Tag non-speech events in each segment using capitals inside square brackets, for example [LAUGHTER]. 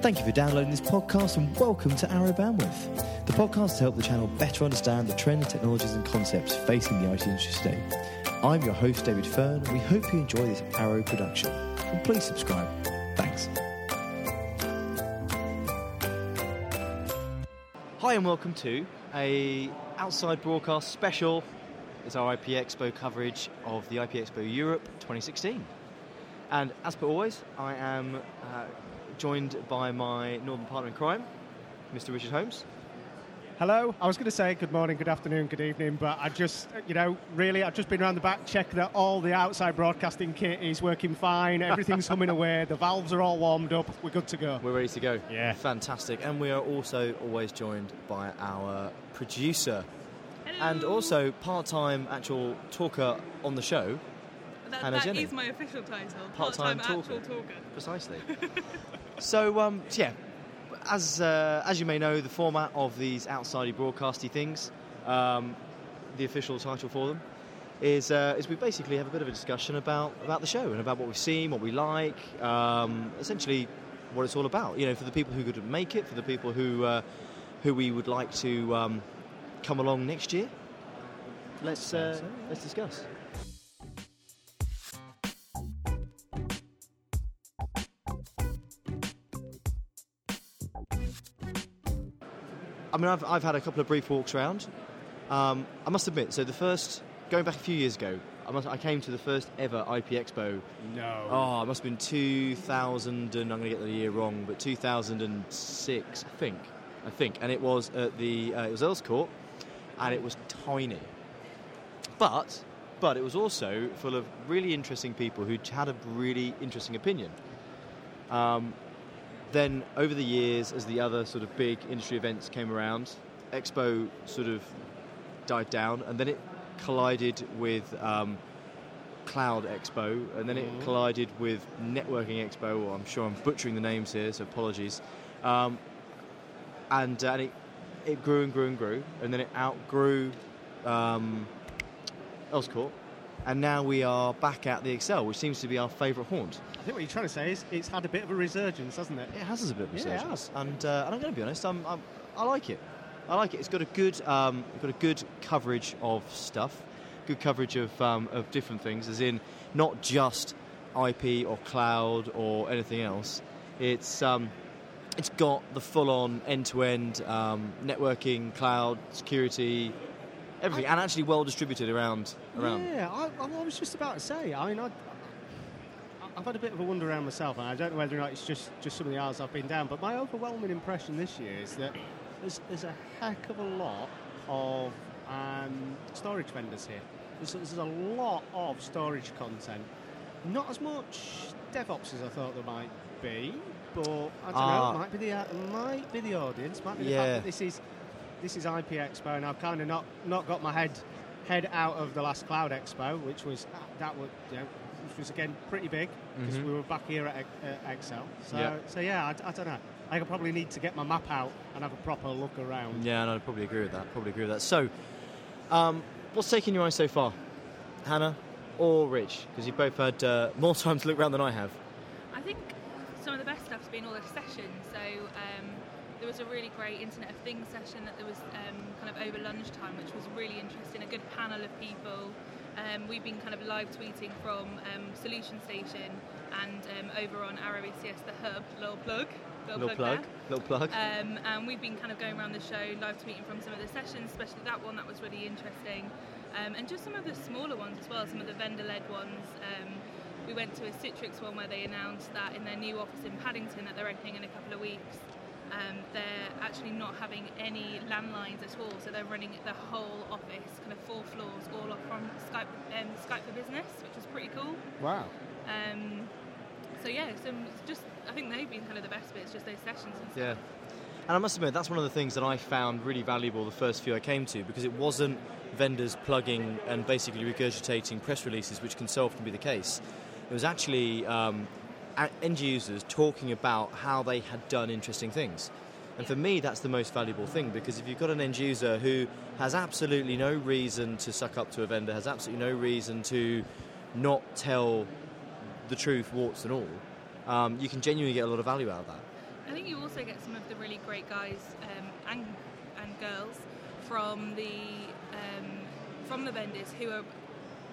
Thank you for downloading this podcast and welcome to Arrow Bandwidth, the podcast to help the channel better understand the trends, technologies, and concepts facing the IT industry today. I'm your host, David Fern, and we hope you enjoy this Arrow production. And please subscribe. Thanks. Hi, and welcome to a outside broadcast special. It's our IP Expo coverage of the IP Expo Europe 2016. And as per always, I am uh, joined by my northern partner in crime, Mr. Richard Holmes. Hello. I was going to say good morning, good afternoon, good evening, but I just, you know, really, I've just been around the back, checked that all the outside broadcasting kit is working fine, everything's [LAUGHS] humming away, the valves are all warmed up, we're good to go. We're ready to go. Yeah. Fantastic. And we are also always joined by our producer Hello. and also part time actual talker on the show, that, Hannah that Jennings. is my official title. Part-time Part-time talker. actual talker. precisely. [LAUGHS] so, um, so yeah, as uh, as you may know, the format of these outsidey broadcasty things, um, the official title for them, is uh, is we basically have a bit of a discussion about about the show and about what we've seen, what we like, um, essentially what it's all about. You know, for the people who couldn't make it, for the people who uh, who we would like to um, come along next year. Let's uh, let's discuss. I mean, I've, I've had a couple of brief walks around. Um, I must admit, so the first, going back a few years ago, I, must, I came to the first ever IP Expo. No. Oh, it must have been 2000, and I'm going to get the year wrong, but 2006, I think. I think. And it was at the, uh, it was Earl's Court, and it was tiny. But, but it was also full of really interesting people who had a really interesting opinion. Um, then over the years, as the other sort of big industry events came around, Expo sort of died down, and then it collided with um, Cloud Expo, and then it Mhm. collided with Networking Expo. Or I'm sure I'm butchering the names here, so apologies. Um, and uh, and it, it grew and grew and grew, and then it outgrew um, Earl's Court, and now we are back at the Excel, which seems to be our favourite haunt. I think what you're trying to say is it's had a bit of a resurgence, hasn't it? It has a bit of Yeah, it resurgence, and, uh, and I'm going to be honest, I'm, I'm, I like it. I like it. It's got a good, um, got a good coverage of stuff, good coverage of um, of different things, as in not just IP or cloud or anything else. It's um, it's got the full-on end-to-end um, networking, cloud, security, everything, and actually well distributed around around. Yeah, I, I was just about to say, I mean, I, I've had a bit of a wander around myself, and I don't know whether or not it's just, just some of the hours I've been down, but my overwhelming impression this year is that there's, there's a heck of a lot of um, storage vendors here. There's, there's a lot of storage content. Not as much DevOps as I thought there might be, but I don't Ah. know. Might be the uh, might be the audience. Might be the Yeah. fact that this is this is IP Expo, and I've kind of not not got my head head out of the last Cloud Expo, which was that was you know, which was again pretty big because Mhm. we were back here at Ex- uh, Excel. So Yeah. so yeah, I, I don't know. I could probably need to get my map out and have a proper look around. Yeah, and I'd probably agree with that. Probably agree with that. So, um, what's taken your eye so far, Hannah or Rich? Because you've both had uh, more [LAUGHS] time to look around than I have. I think some of the best stuff's been all the sessions. So um, there was a really great Internet of Things session that there was um, kind of over lunchtime, which was really interesting. A good panel of people. Um, we've been kind of live tweeting from um, Solution Station and um, over on Arrow ECS, the hub. Little plug. Little, Little plug, there. little plug. Um, and we've been kind of going around the show, live tweeting from some of the sessions, especially that one that was really interesting. Um, and just some of the smaller ones as well, some of the vendor led ones. Um, we went to a Citrix one where they announced that in their new office in Paddington that they're opening in a couple of weeks. Um, they're actually not having any landlines at all, so they're running the whole office, kind of four floors, all off from Skype, um, Skype for Business, which was pretty cool. Wow. Um, so yeah, some just I think they've been kind of the best bits, just those sessions and stuff. Yeah. And I must admit, that's one of the things that I found really valuable the first few I came to because it wasn't vendors plugging and basically regurgitating press releases, which can so often be the case. It was actually um, end users talking about how they had done interesting things. And for me, that's the most valuable thing because if you've got an end user who has absolutely no reason to suck up to a vendor, has absolutely no reason to not tell the truth, warts and all, um, you can genuinely get a lot of value out of that. I think you also get some of the really great guys um, and and girls from the um, from the vendors who are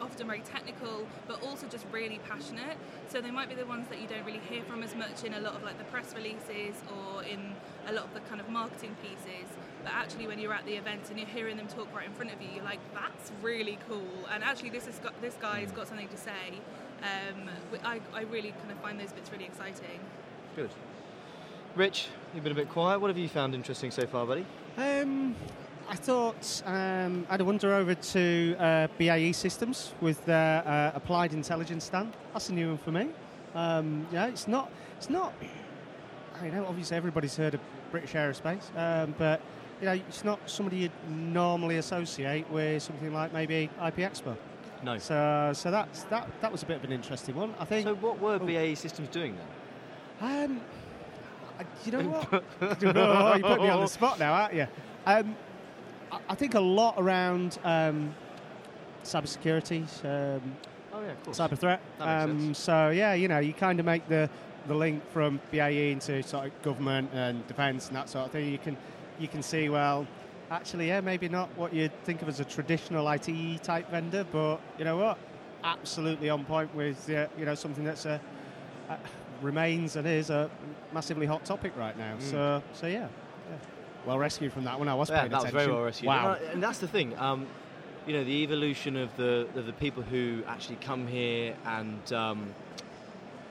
often very technical but also just really passionate so they might be the ones that you don't really hear from as much in a lot of like the press releases or in a lot of the kind of marketing pieces but actually when you're at the events and you're hearing them talk right in front of you you're like that's really cool and actually this has got this guy's got something to say um, I, I really kind of find those bits really exciting Good. Rich, you've been a bit quiet. What have you found interesting so far, buddy? Um, I thought um, I'd wander over to uh, BAE Systems with their uh, Applied Intelligence stand. That's a new one for me. Um, yeah, it's not. It's not. I know. Obviously, everybody's heard of British Aerospace, um, but you know, it's not somebody you'd normally associate with something like maybe IP Expo. No. So, so that's that. That was a bit of an interesting one. I think. So, what were Oh. BAE Systems doing then? Um, you know [LAUGHS] what? oh, you put me on the spot now, aren't you? Um, I, think a lot around um, cybersecurity, um, Oh yeah, cyber threat. Um, so yeah, you know, you kind of make the the link from BAE into sort of government and defence and that sort of thing. You can you can see well. Actually, yeah, maybe not what you'd think of as a traditional IT type vendor, but you know what? Absolutely on point with uh, you know something that's a, uh, remains and is a massively hot topic right now. So, so yeah, yeah. Well rescued from that one. I was. Yeah, paying that was attention. very well rescued. Wow. And, uh, and that's the thing. Um, you know, the evolution of the of the people who actually come here and um,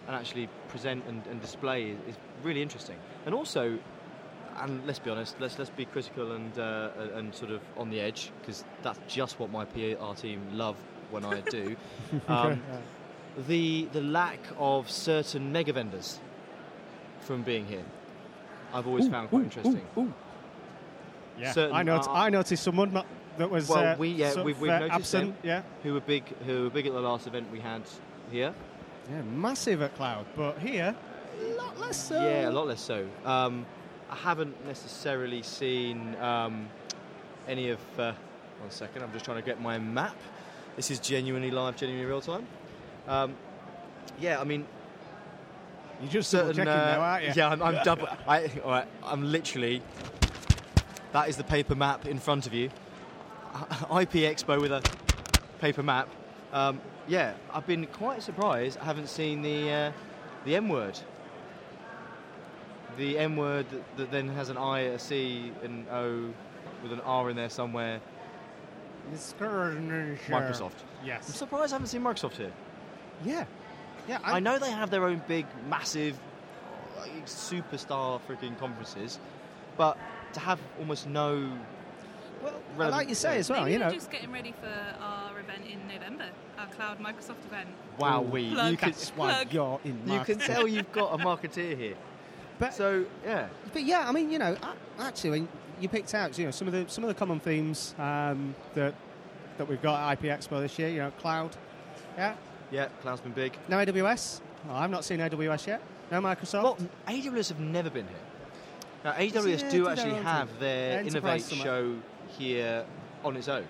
and actually present and, and display is, is really interesting. And also, and let's be honest, let's let's be critical and uh, and sort of on the edge because that's just what my PR team love when I do. [LAUGHS] um, the the lack of certain mega vendors from being here, I've always Ooh, found quite ooh, interesting. ooh. Yeah, Certain I, not- are- I noticed someone that was Well, uh, we- yeah, we've- we've uh, noticed absent. them. Yeah, Who were big? Who were big at the last event we had here? yeah, massive at Cloud, but here, a lot less so. Yeah, a lot less so. Um, I haven't necessarily seen um, any of. Uh, one second, I'm just trying to get my map. This is genuinely live, genuinely real time. Um, yeah, I mean, You're just certain. uh, now, aren't you? Yeah, I'm, I'm [LAUGHS] double. I, all right, I'm literally. That is the paper map in front of you. [LAUGHS] IP Expo with a paper map. Um, yeah, I've been quite surprised. I haven't seen the uh, the M word. The M word that, that then has an I, a C, an O, with an R in there somewhere. Microsoft. Yes. I'm surprised I haven't seen Microsoft here. Yeah. Yeah. I know they have their own big, massive, like, superstar freaking conferences, but to have almost no. Well, like you say as well, Maybe you they're just getting ready for our event in November, our Cloud Microsoft event. Wow, we. Plug. You can, That's [LAUGHS] why Plug. you're in you can tell you've got a marketeer here. [LAUGHS] But, So yeah, but yeah, I mean, you know, a- actually, you picked out, you know, some of the some of the common themes um, that that we've got at IP Expo this year. You know, cloud. Yeah. yeah, cloud's been big. No AWS. Oh, I've not seen AWS yet. No Microsoft. Well, AWS have never been here. Now, AWS Yeah, do do actually have their Enterprise Innovate show here on its own,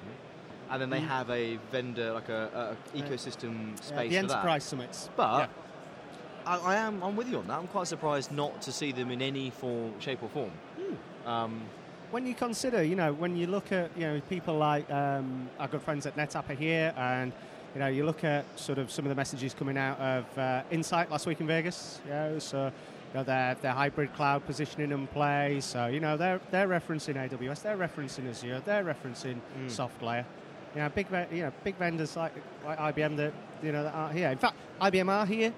and then they Mm. have a vendor like a, a Yeah. ecosystem Yeah, space the for that. enterprise summits. But Yeah. I, I am I'm with you on that. I'm quite surprised not to see them in any form, shape or form. Hmm. Um, when you consider, you know, when you look at, you know, people like um, our good friends at NetApp are here, and you know, you look at sort of some of the messages coming out of uh, Insight last week in Vegas. Know, so know, their their hybrid cloud positioning and play. So you know, they're they're referencing AWS, they're referencing Azure, they're referencing Mm. SoftLayer. You know, big you know big vendors like like IBM that you know that are here. In fact, IBM are here.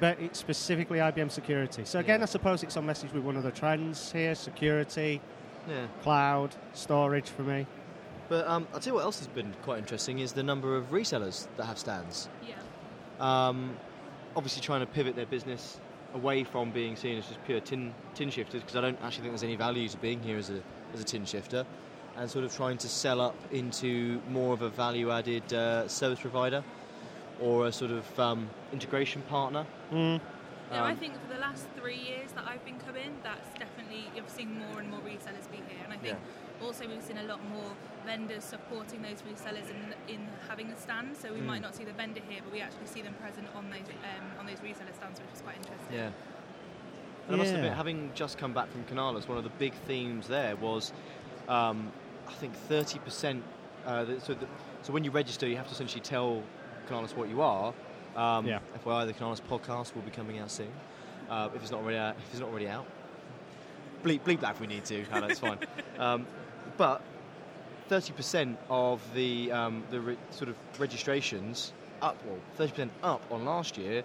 But it's specifically IBM security. So again, Yeah. I suppose it's on message with one of the trends here: security, yeah. cloud, storage for me. But um, I'll tell you what else has been quite interesting is the number of resellers that have stands. Yeah. Um, obviously, trying to pivot their business away from being seen as just pure tin tin shifters, because I don't actually think there's any value to being here as a as a tin shifter, and sort of trying to sell up into more of a value-added uh, service provider or a sort of um, integration partner. Mm. No, I Um, think for the last three years that I've been coming, that's definitely you've seen more and more resellers be here, and I think also we've seen a lot more vendors supporting those resellers in, in having a stand. So we Mm. might not see the vendor here, but we actually see them present on those um, on those reseller stands, which is quite interesting. Yeah. And I must Yeah. admit, having just come back from Canalys, one of the big themes there was, um, I think, 30%. Uh, so, the, so when you register, you have to essentially tell Canalys what you are. Um, Yeah. FYI, the Canalys podcast will be coming out soon. Uh, if it's not already out, if it's not already out, bleep bleep that if we need to. Hannah, it's fine. [LAUGHS] Um, but 30% of the um, the re- sort of registrations up, well, 30% up on last year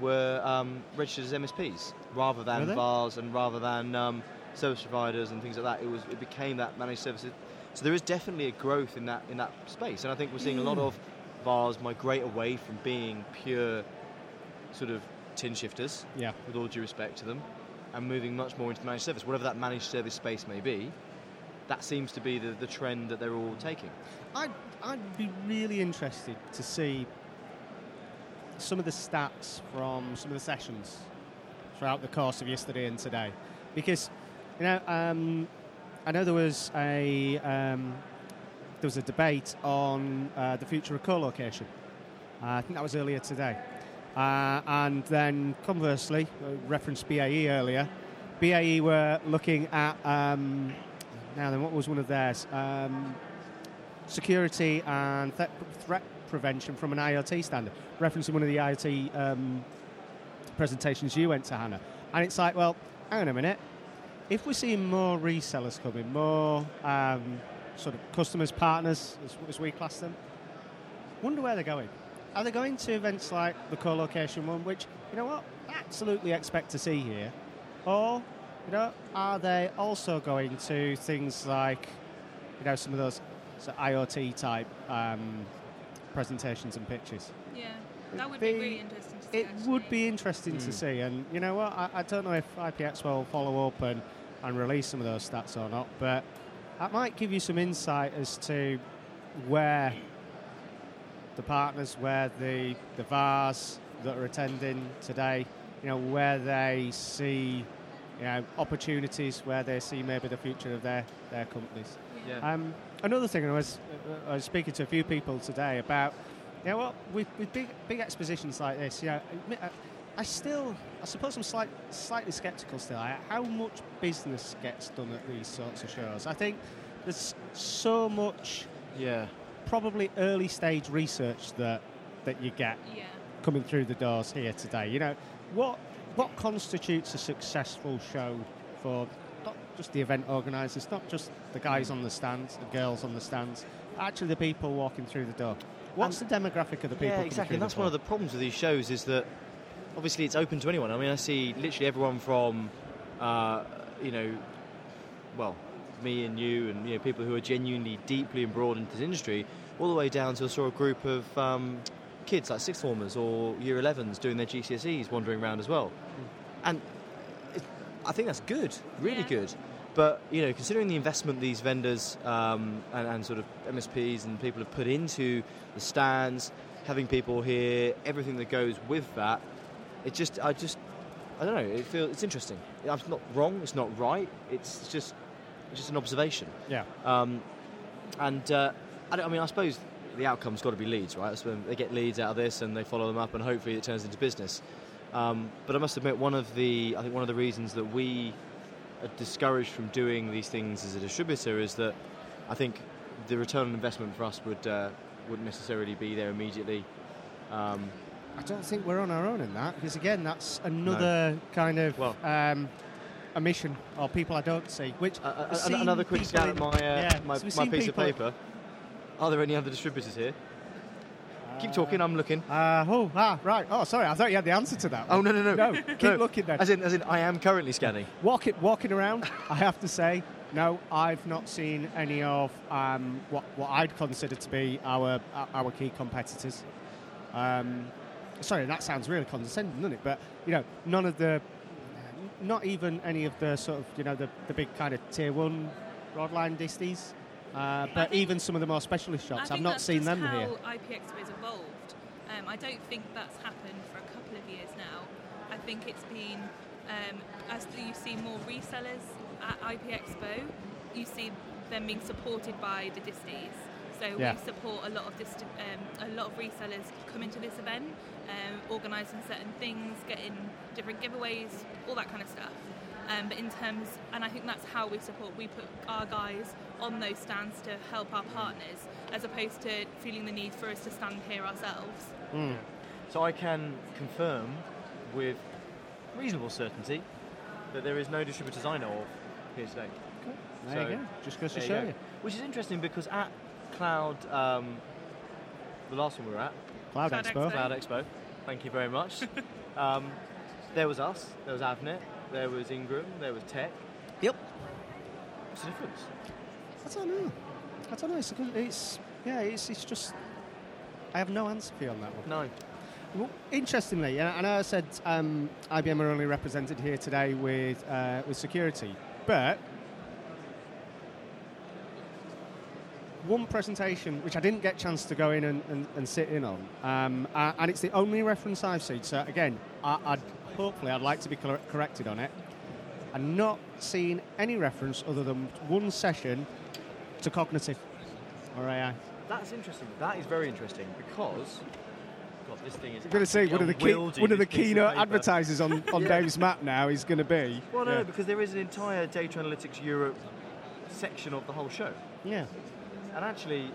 were um, registered as MSPs rather than? VARs and rather than um, service providers and things like that. It was it became that managed services. So there is definitely a growth in that in that space, and I think we're seeing a lot of VARs migrate away from being pure sort of tin shifters, Yeah. with all due respect to them, and moving much more into managed service, whatever that managed service space may be. That seems to be the, the trend that they're all taking. I'd, I'd be really interested to see some of the stats from some of the sessions throughout the course of yesterday and today. Because, you know, um, I know there was a um, there was a debate on uh, the future of co-location. Uh, I think that was earlier today. Uh, and then conversely, uh, referenced BAE earlier, BAE were looking at, um, now then, what was one of theirs? Um, security and th- threat prevention from an IoT standard, referencing one of the IoT um, presentations you went to, Hannah. And it's like, well, hang on a minute. If we're seeing more resellers coming, more um, sort of customers, partners, as, as we class them, wonder where they're going. Are they going to events like the co-location one, which, you know what, absolutely expect to see here? Or, you know, are they also going to things like, you know, some of those sort of IoT type um, presentations and pitches? Yeah, that would They- be really interesting to see. It would be interesting to Mm. see, and you know what? I, I don't know if IPX will follow up and, and release some of those stats or not, but that might give you some insight as to where the partners, where the the VARs that are attending today, you know, where they see, you know, opportunities, where they see maybe the future of their their companies. Yeah. Um, another thing, I was, uh, I was speaking to a few people today about, you know what, with, with big, big expositions like this, you know, I, I still, I suppose I'm slight, slightly sceptical still how much business gets done at these sorts of shows. I think there's so much yeah. probably early stage research that, that you get Yeah. coming through the doors here today. You know, what what constitutes a successful show for not just the event organisers, not just the guys on the stands, the girls on the stands, actually the people walking through the door. What's the demographic of the people? Yeah, exactly. And that's one of the problems with these shows is that obviously it's open to anyone. I mean, I see literally everyone from, uh, you know, well, me and you and you know people who are genuinely deeply embroiled into this industry, all the way down to a sort of group of um, kids like sixth formers or year 11s doing their GCSEs wandering around as well. And it, I think that's good, really Yeah. good. But you know, considering the investment these vendors um, and, and sort of MSPs and people have put into the stands, having people here, everything that goes with that, it just, I just, I don't know. It feels it's interesting. It's not wrong. It's not right. It's just, it's just an observation. Yeah. Um, and uh, I, don't, I mean, I suppose the outcome's got to be leads, right? When they get leads out of this and they follow them up, and hopefully it turns into business. Um, but I must admit, one of the I think one of the reasons that we are discouraged from doing these things as a distributor is that I think the return on investment for us would uh, wouldn't necessarily be there immediately. Um, I don't think we're on our own in that because again, that's another kind of Well- um, a mission or people I don't see. Which uh, uh, another quick people scan at my uh, yeah, my, so my piece of paper. Are there any other distributors here? Keep talking. I'm looking. Uh, oh, ah, right. Oh, sorry. I thought you had the answer to that. Oh no no no No, keep No. looking then. As in as in I am currently scanning. Walking, walking around, I have to say, no, I've not seen any of um, what, what I'd consider to be our our key competitors. Um, sorry, that sounds really condescending, doesn't it? But you know, none of the, not even any of the sort of you know the, the big kind of tier one broadline disties. Uh, but even some of the more specialist shops, I've not seen them how here. IP Expo's evolved. Um, I don't think that's happened for a couple of years now. I think it's been um, as you see more resellers at IP Expo, you see them being supported by the disties. So Yeah. we support a lot of dist- um, a lot of resellers coming to this event, um, organising certain things, getting different giveaways, all that kind of stuff. Um, but in terms, and I think that's how we support. We put our guys on those stands to help our partners, as opposed to feeling the need for us to stand here ourselves. Mm. So I can confirm with reasonable certainty that there is no distributors I know of here today. There So, you go. Just goes to show go. you. Which is interesting because at Cloud, um, the last one we were at, Cloud, Cloud Expo. Expo. Cloud Expo, thank you very much. [LAUGHS] um, there was us, there was Avnet, there was Ingram, there was Tech. Yep. What's the difference? I don't know. I don't know. It's, a good- it's yeah. It's, it's just. I have no answer for you on that one. No. Well, interestingly, and I know I said um, IBM are only represented here today with uh, with security, but one presentation which I didn't get a chance to go in and, and, and sit in on, um, uh, and it's the only reference I've seen. So again, I, I'd hopefully I'd like to be cor- corrected on it. I'm not seeing any reference other than one session to cognitive or AI. That's interesting. That is very interesting because. God, this thing is. I'm going to say one of the key, one of the this keynote advertisers on, on [LAUGHS] Dave's map now is going to be. Well, no, yeah. because there is an entire data analytics Europe section of the whole show. yeah. And actually,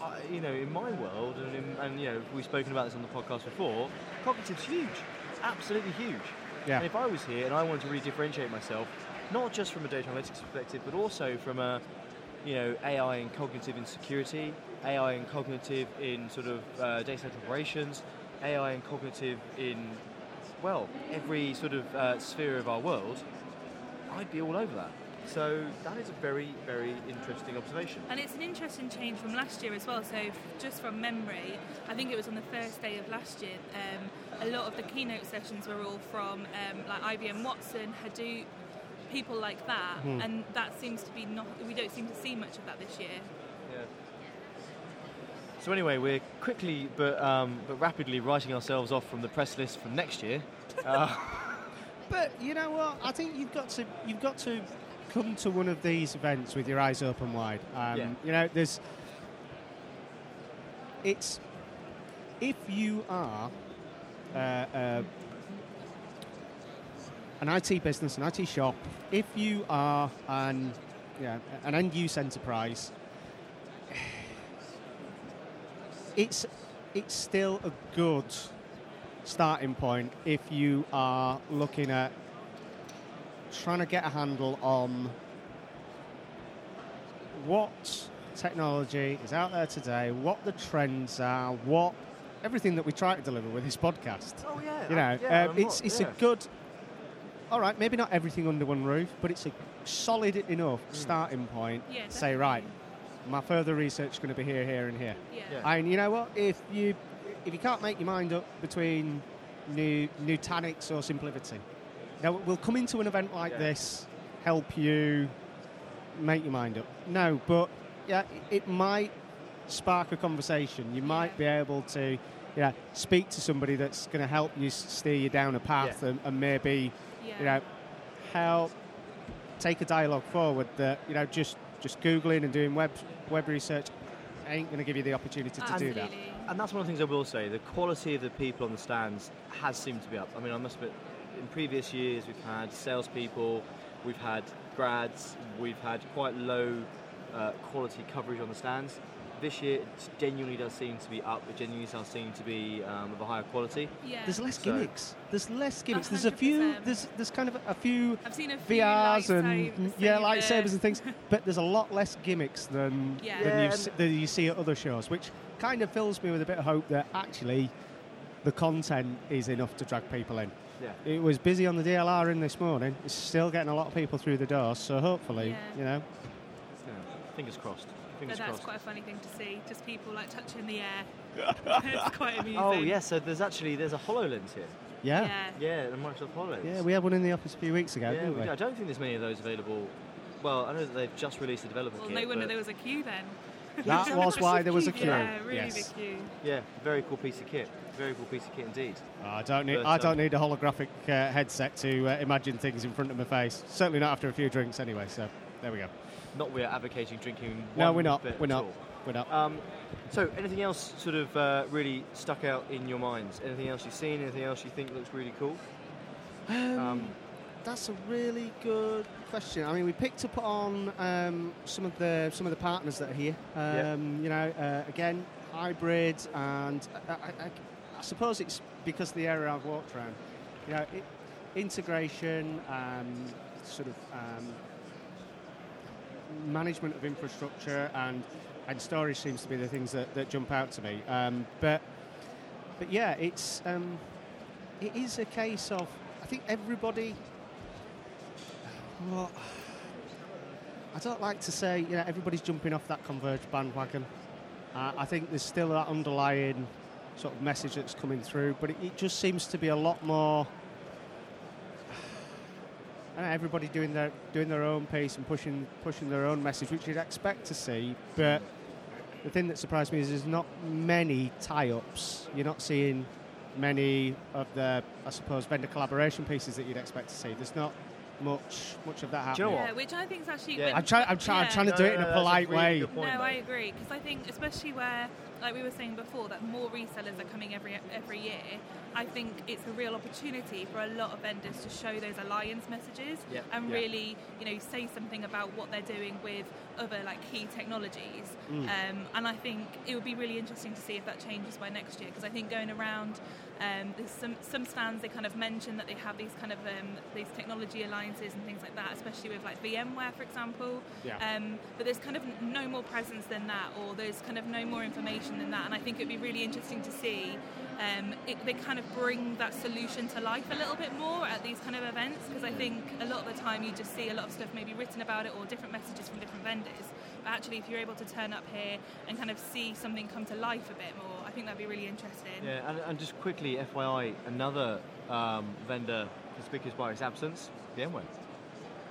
I, you know, in my world, and, in, and you know, we've spoken about this on the podcast before, cognitive's huge, absolutely huge. Yeah. And if I was here and I wanted to really differentiate myself, not just from a data analytics perspective, but also from a, you know, AI and cognitive in security, AI and cognitive in sort of uh, data center operations, AI and cognitive in, well, every sort of uh, sphere of our world, I'd be all over that. So that is a very, very interesting observation. And it's an interesting change from last year as well. So, just from memory, I think it was on the first day of last year. Um, a lot of the keynote sessions were all from um, like IBM Watson, Hadoop, people like that, and that seems to be not. We don't seem to see much of that this year. Yeah. So anyway, we're quickly but um, but rapidly writing ourselves off from the press list from next year. [LAUGHS] Uh, But you know what? I think you've got to you've got to come to one of these events with your eyes open wide. Um, Yeah. You know, there's it's if you are uh, uh, an IT business, an IT shop, if you are an yeah, an end use enterprise, it's it's still a good starting point if you are looking at trying to get a handle on what technology is out there today, what the trends are, what everything that we try to deliver with this podcast. oh yeah, You know, yeah, um, it's not- it's yeah. a good. All right, maybe not everything under one roof, but it's a solid enough Mm. starting point. Yeah, say right, my further research is going to be here, here, and here. Yeah. Yeah. And you know what? If you if you can't make your mind up between new Nutanix or SimpliVity, now we'll come into an event like Yeah. this, help you make your mind up. No, but yeah, it might spark a conversation. You might be able to, yeah, speak to somebody that's going to help you steer you down a path Yeah. and, and maybe Yeah. you know help take a dialogue forward that you know just just googling and doing web web research ain't going to give you the opportunity to do that. And that's one of the things I will say. The quality of the people on the stands has seemed to be up. I mean, I must admit, in previous years we've had salespeople, we've had grads, we've had quite low uh, quality coverage on the stands. This year, it genuinely does seem to be up. It genuinely does seem to be um, of a higher quality. Yeah. There's less So- gimmicks. There's less gimmicks. There's a few. There's there's kind of a few I've seen a few VRs and yeah, lightsabers and things, [LAUGHS] but there's a lot less gimmicks than Yeah. than, Yeah, you s- than you see at other shows, which kind of fills me with a bit of hope that actually the content is enough to drag people in. Yeah. It was busy on the DLR in this morning. It's still getting a lot of people through the door, so hopefully, Yeah. you know, Yeah. Fingers crossed. But Fingers that's crossed. quite a funny thing to see, just people like touching the air. [LAUGHS] it's quite [LAUGHS] amusing. Oh yeah, so there's actually there's a Hololens here. yeah, Yeah. Yeah, the Microsoft Hololens. yeah. We had one in the office a few weeks ago, Yeah, didn't we we? I don't think there's many of those available. Well, I know that they've just released a development Well, kit. no wonder but- there was a queue then. That was why there was a queue. Yeah, really yes. big queue. Yeah, very cool piece of kit. Very cool piece of kit indeed. Oh, I don't need. But, I um, don't need a holographic uh, headset to uh, imagine things in front of my face. Certainly not after a few drinks, anyway. So there we go. Not we're advocating drinking. No, we're not. bit We're not. all. we're not. Um, so, anything else sort of uh, really stuck out in your minds? Anything else you've seen? Anything else you think looks really cool? Um, That's a really good question. I mean, we picked up on um, some of the some of the partners that are here. Yeah. Um, You know, uh, again, hybrid, and I, I, I- I suppose it's because of the area I've walked around. You know, it, integration, um, sort of um, management of infrastructure, and and storage seems to be the things that, that jump out to me. Um, but but yeah, it's um, it is a case of I think everybody. Well, I don't like to say you know everybody's jumping off that converged bandwagon. Uh, I think there's still that underlying sort of message that's coming through, but it, it just seems to be a lot more. Everybody doing their doing their own pace and pushing pushing their own message, which you'd expect to see. But the thing that surprised me is there's not many tie-ups. You're not seeing many of the, I suppose, vendor collaboration pieces that you'd expect to see. There's not much much of that Do you know what? Yeah, which I think is actually. Yeah. I'm trying. I'm, try, I'm trying to do it in a No, no, a polite really way. point, no, I agree because I think, especially where, like we were saying before, that more resellers are coming every every year. I think it's a real opportunity for a lot of vendors to show those alliance messages Yep. and really, you know, say something about what they're doing with other like key technologies. Mm. Um, and I think it would be really interesting to see if that changes by next year because I think going around, um, there's some some stands they kind of mention that they have these kind of um, these technology alliances and things like that, especially with like VMware, for example. Yeah. Um, but there's kind of no more presence than that, or there's kind of no more information than that. And I think it'd be really interesting to see um, it, they kind of bring that solution to life a little bit more at these kind of events because I think a lot of the time you just see a lot of stuff maybe written about it or different messages from different vendors. But actually, if you're able to turn up here and kind of see something come to life a bit more, I think that'd be really interesting. Yeah, and, and just quickly, FYI, another um, vendor conspicuous by its absence, VMware.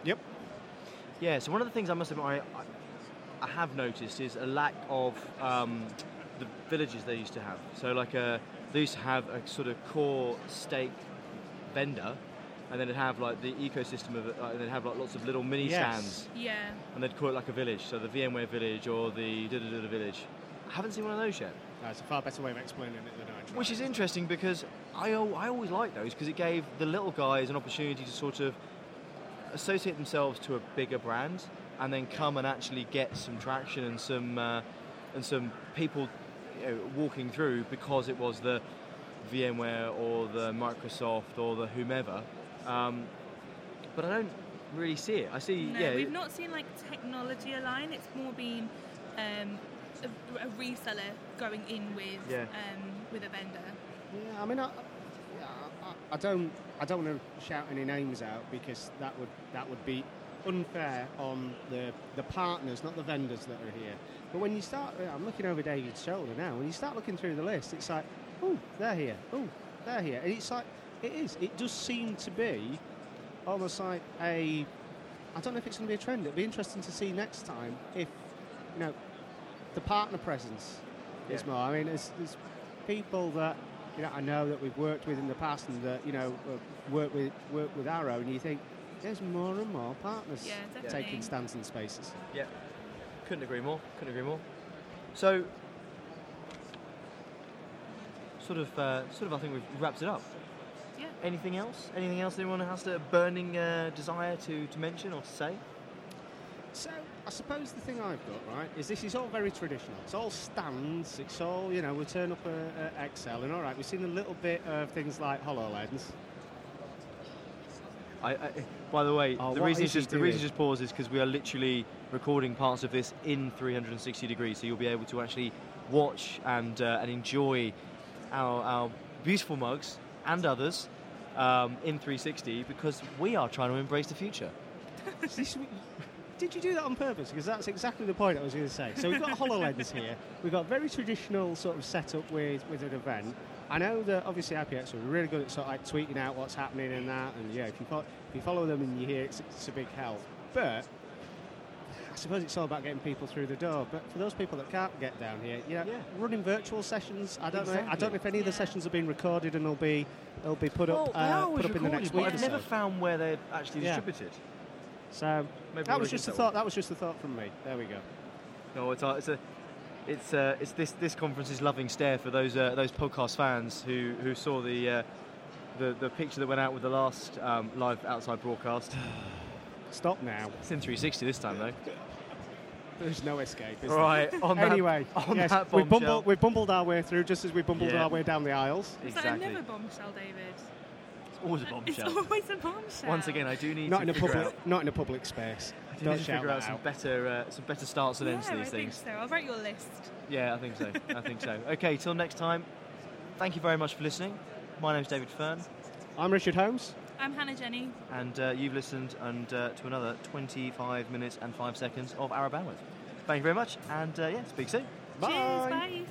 Yep. Yeah, so one of the things I must admit I, I, I have noticed is a lack of um, the villages they used to have. So, like, a, they used to have a sort of core stake vendor, and then it'd have like the ecosystem of it, uh, and they'd have like lots of little mini Yes. stands, Yeah. and they'd call it like a village. So the VMware village or the da da da village. I haven't seen one of those yet. It's a far better way of explaining it than I tried. Which is interesting because I, I always like those because it gave the little guys an opportunity to sort of associate themselves to a bigger brand and then come and actually get some traction and some uh, and some people you know, walking through because it was the VMware or the Microsoft or the whomever. Um, but I don't really see it. I see, No, yeah, we've not seen like technology align. It's more been um, a, a reseller going in with Yeah. um, with a vendor. Yeah, I mean, I, I, I don't, I don't want to shout any names out because that would that would be unfair on the the partners, not the vendors that are here. But when you start, I'm looking over David's shoulder now. When you start looking through the list, it's like, oh, they're here. Oh, they're here. And it's like, it is. It does seem to be almost like a. I don't know if it's going to be a trend. It'll be interesting to see next time if, you know, the partner presence is more. I mean, there's, there's people that you know I know that we've worked with in the past and that you know uh, work with work with Arrow, and you think there's more and more partners Yeah, taking stands in spaces. Yeah, couldn't agree more. Couldn't agree more. So, sort of, uh, sort of, I think we've wrapped it up. Yeah. Anything else? Anything else anyone has a burning uh, desire to, to mention or to say? So I suppose the thing I've got right is this is all very traditional. It's all stands. It's all you know. We turn up at Excel and all right. We've seen a little bit of things like Hololens. I, I, by the way, Oh, the reason just the reason it's just pause is because we are literally recording parts of this in 360 degrees, so you'll be able to actually watch and uh, and enjoy our, our beautiful mugs and others um, in 360 because we are trying to embrace the future. [LAUGHS] Did you do that on purpose? Because that's exactly the point I was going to say. So we've got a [LAUGHS] HoloLens here. We've got very traditional sort of setup with, with an event. I know that obviously IPX are really good at sort of like tweeting out what's happening and that. And yeah, if you, fo- if you follow them and you hear it, it's, it's a big help. But I suppose it's all about getting people through the door. But for those people that can't get down here, you know, Yeah. running virtual sessions. I don't know. I don't know if any of the Yeah. sessions have been recorded and they'll be they'll be put well, up uh, put up in the recorded, next week. I've never so. found where they're actually Yeah. distributed. So Maybe that we'll was just a into thought. That was just a thought from me. There we go. No, it's a, it's a it's uh, it's this this conference's loving stare for those uh, those podcast fans who who saw the. Uh, the, the picture that went out with the last um, live outside broadcast. [SIGHS] Stop now. It's in 360 this time, though. There's no escape. Is Right, There? on that- anyway, on yes, that we bombshell. bumbled, we bumbled our way through just as we bumbled Yeah. our way down the aisles. Is that Exactly. another bombshell, David? It's always a bombshell. It's always a bombshell. Once again, I do need Not to in a public, out, not in a public space. I do Don't need to figure out some out. better uh, some better starts and yeah, ends to I these think things. so. I'll write your list. Yeah, I think so. I think so. Okay, till next time. Thank you very much for listening. My name's David Fern, I'm Richard Holmes. I'm Hannah Jenny. and uh, you've listened and uh, to another 25 minutes and five seconds of Arrow Bandwidth. Thank you very much, and uh, yeah, speak soon. Bye. Cheers. Bye.